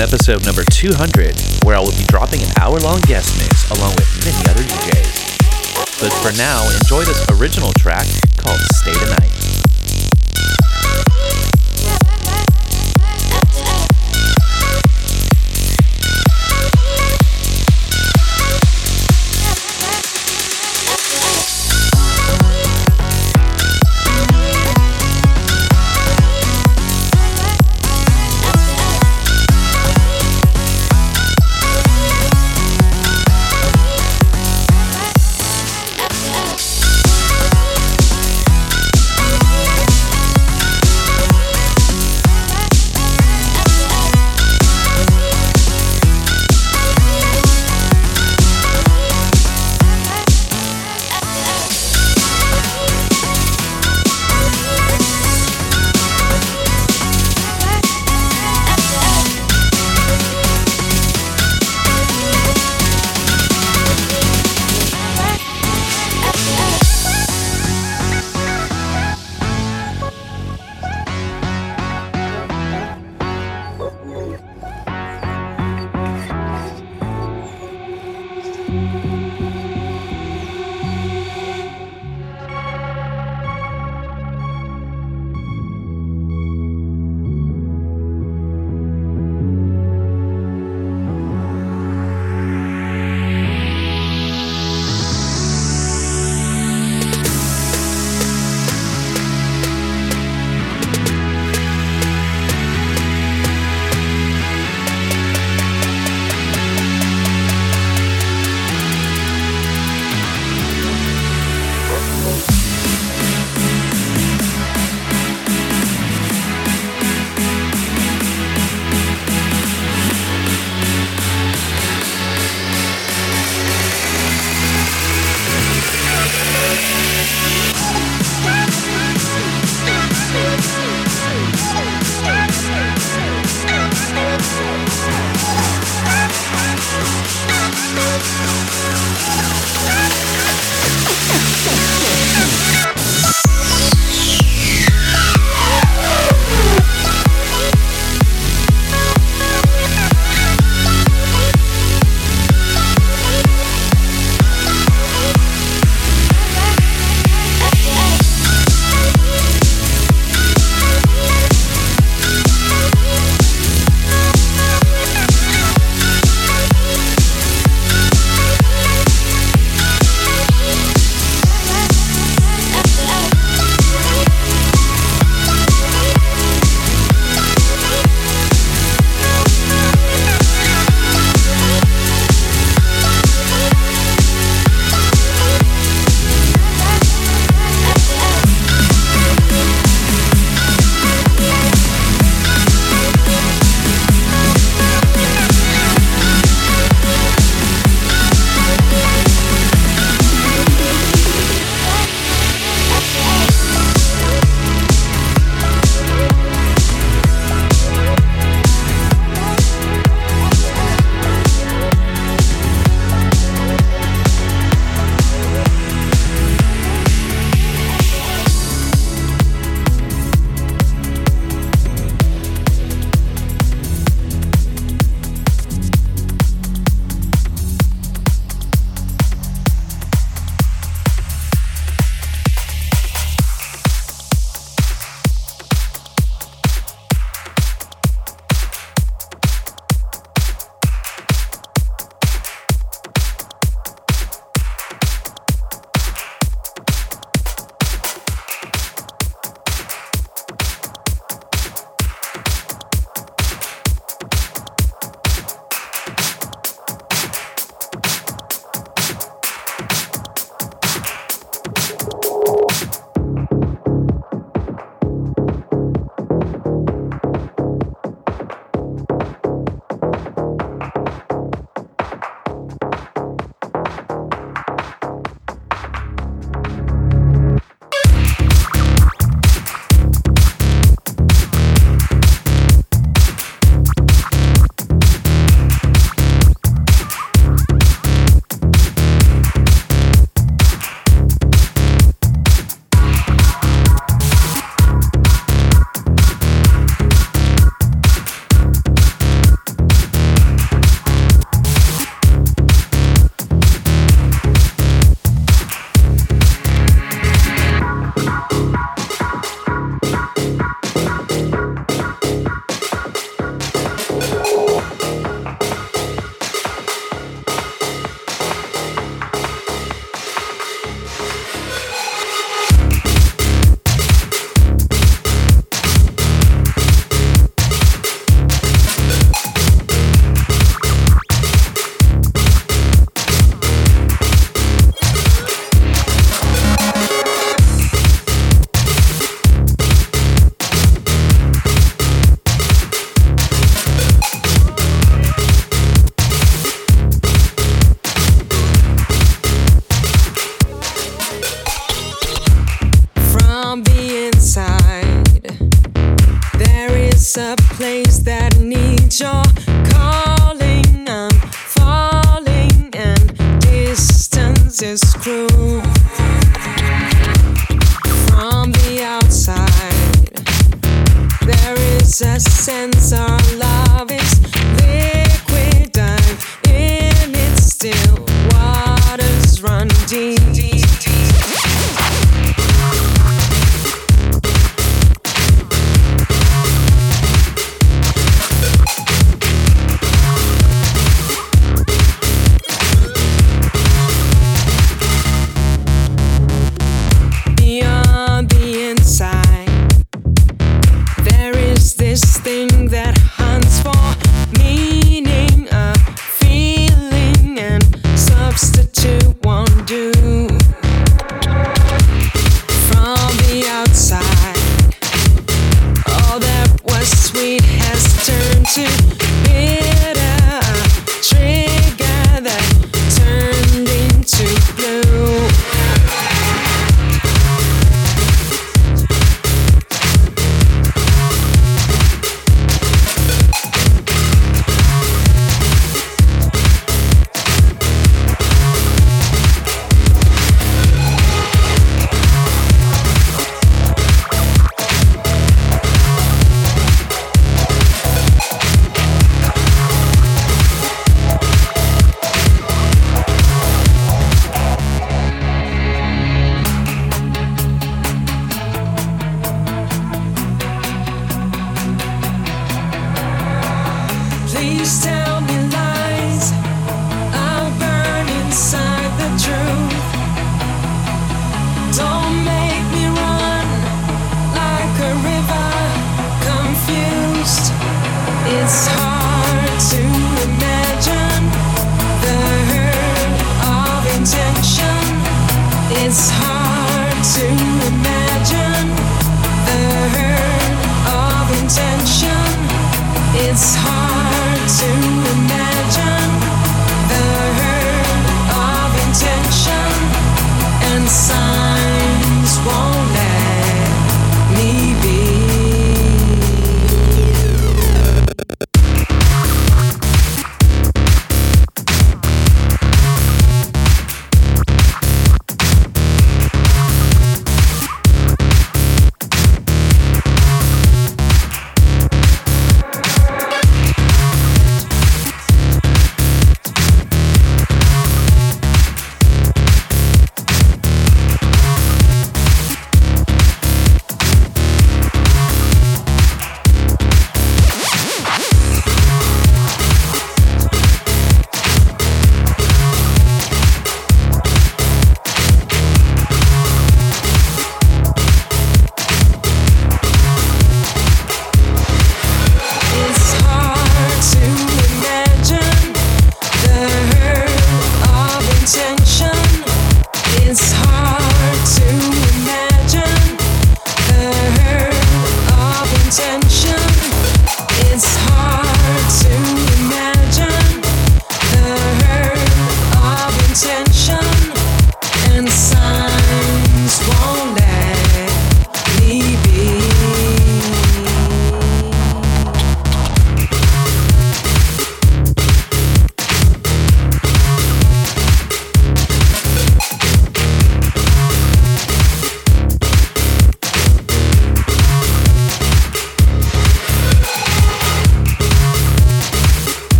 on episode number 200, where I will be dropping an hour long guest mix along with many other DJs. But for now, enjoy this original track called Stay Tonight.